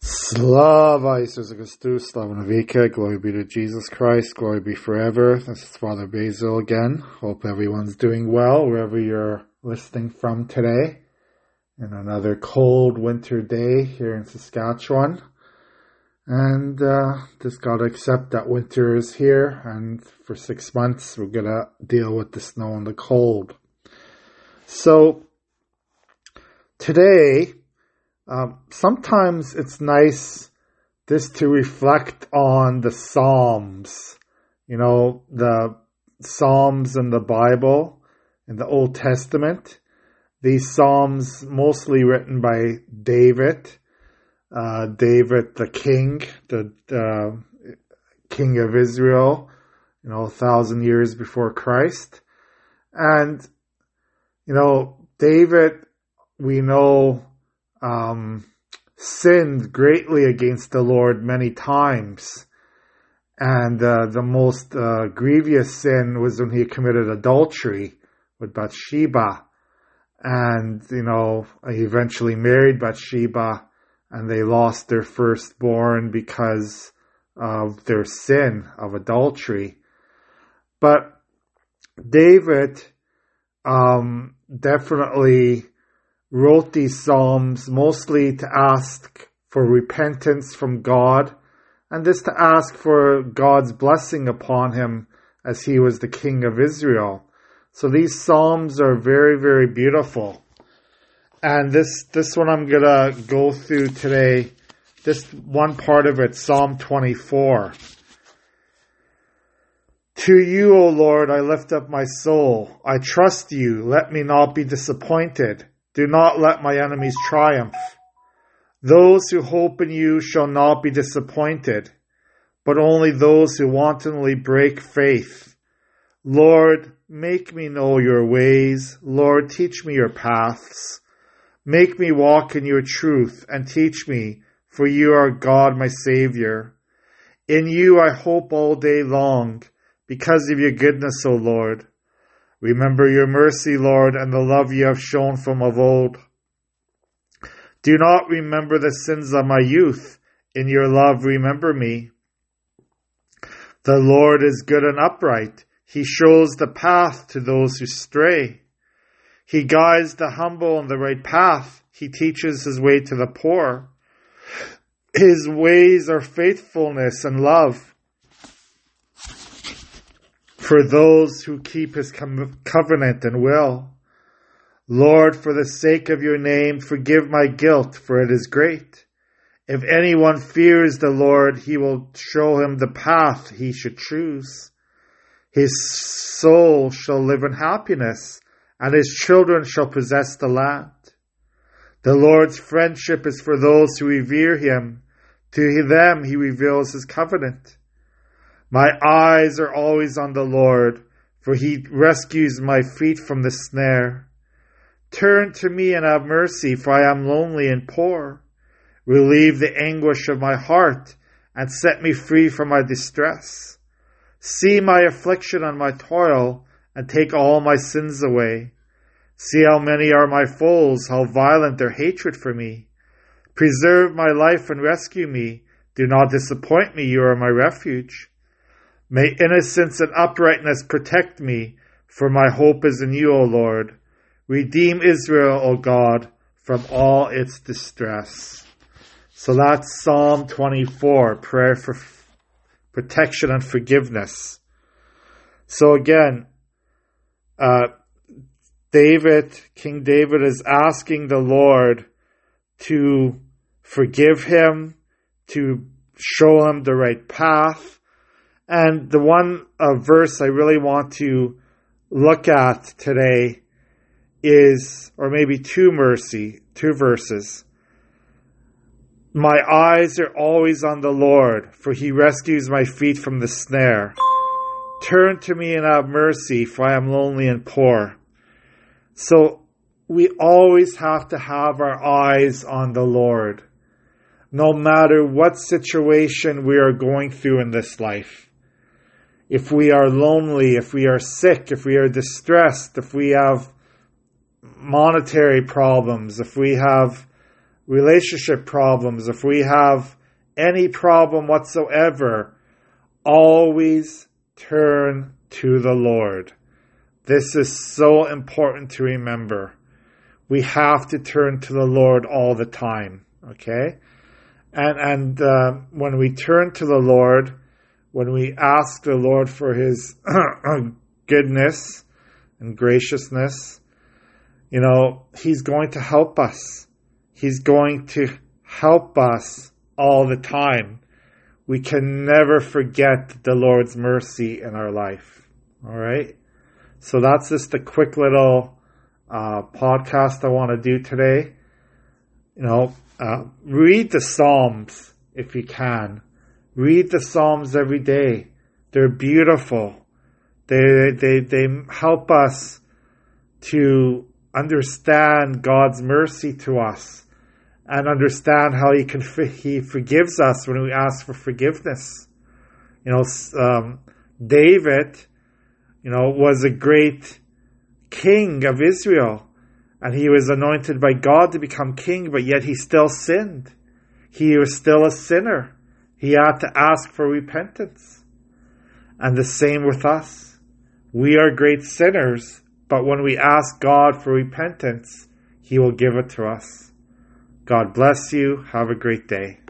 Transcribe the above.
Slava Jesus Christus, Slava Navika, glory be to Jesus Christ, glory be forever. This is Father Basil again. Hope everyone's doing well wherever you're listening from today. In another cold winter day here in Saskatchewan. And uh, just gotta accept that winter is here, and for six months we're gonna deal with the snow and the cold. So, today, um, sometimes it's nice just to reflect on the Psalms. You know, the Psalms in the Bible, in the Old Testament. These Psalms mostly written by David uh, David the king, the uh, king of Israel, you know, a thousand years before Christ. And, you know, David, we know, um, sinned greatly against the Lord many times. And uh, the most uh, grievous sin was when he committed adultery with Bathsheba. And, you know, he eventually married Bathsheba and they lost their firstborn because of their sin of adultery. But David um, definitely wrote these psalms mostly to ask for repentance from God and this to ask for God's blessing upon him as he was the king of Israel. So these psalms are very, very beautiful. And this, this one I'm gonna go through today. This one part of it, Psalm 24. To you, O Lord, I lift up my soul. I trust you. Let me not be disappointed. Do not let my enemies triumph. Those who hope in you shall not be disappointed, but only those who wantonly break faith. Lord, make me know your ways. Lord, teach me your paths. Make me walk in your truth and teach me, for you are God, my Savior. In you I hope all day long, because of your goodness, O Lord. Remember your mercy, Lord, and the love you have shown from of old. Do not remember the sins of my youth. In your love, remember me. The Lord is good and upright. He shows the path to those who stray. He guides the humble on the right path. He teaches his way to the poor. His ways are faithfulness and love for those who keep his covenant and will. Lord, for the sake of your name, forgive my guilt, for it is great. If anyone fears the Lord, he will show him the path he should choose. His soul shall live in happiness and his children shall possess the land. The Lord's friendship is for those who revere him. To them he reveals his covenant. My eyes are always on the Lord, for he rescues my feet from the snare. Turn to me and have mercy, for I am lonely and poor. Relieve the anguish of my heart and set me free from my distress. See my affliction and my toil and take all my sins away. See how many are my foes, how violent their hatred for me. Preserve my life and rescue me. Do not disappoint me, you are my refuge. May innocence and uprightness protect me, for my hope is in you, O Lord. Redeem Israel, O God, from all its distress. So that's Psalm 24, prayer for protection and forgiveness. So again, uh, David, King David is asking the Lord to forgive him, to show him the right path. And the one uh, verse I really want to look at today is, or maybe two mercy, two verses. My eyes are always on the Lord, for he rescues my feet from the snare. Turn to me and have mercy, for I am lonely and poor. So we always have to have our eyes on the Lord, no matter what situation we are going through in this life. If we are lonely, if we are sick, if we are distressed, if we have monetary problems, if we have relationship problems, if we have any problem whatsoever, always turn to the Lord. This is so important to remember. We have to turn to the Lord all the time. Okay? And, and uh, when we turn to the Lord, when we ask the Lord for His goodness and graciousness, you know, He's going to help us. He's going to help us all the time. We can never forget the Lord's mercy in our life. All right. So that's just a quick little uh, podcast I want to do today. You know, uh, read the Psalms if you can. Read the Psalms every day. They're beautiful. They, they, they help us to understand God's mercy to us and understand how he can, he forgives us when we ask for forgiveness. You know, um, David, you know, was a great king of Israel and he was anointed by God to become king, but yet he still sinned. He was still a sinner. He had to ask for repentance. And the same with us. We are great sinners, but when we ask God for repentance, He will give it to us. God bless you. Have a great day.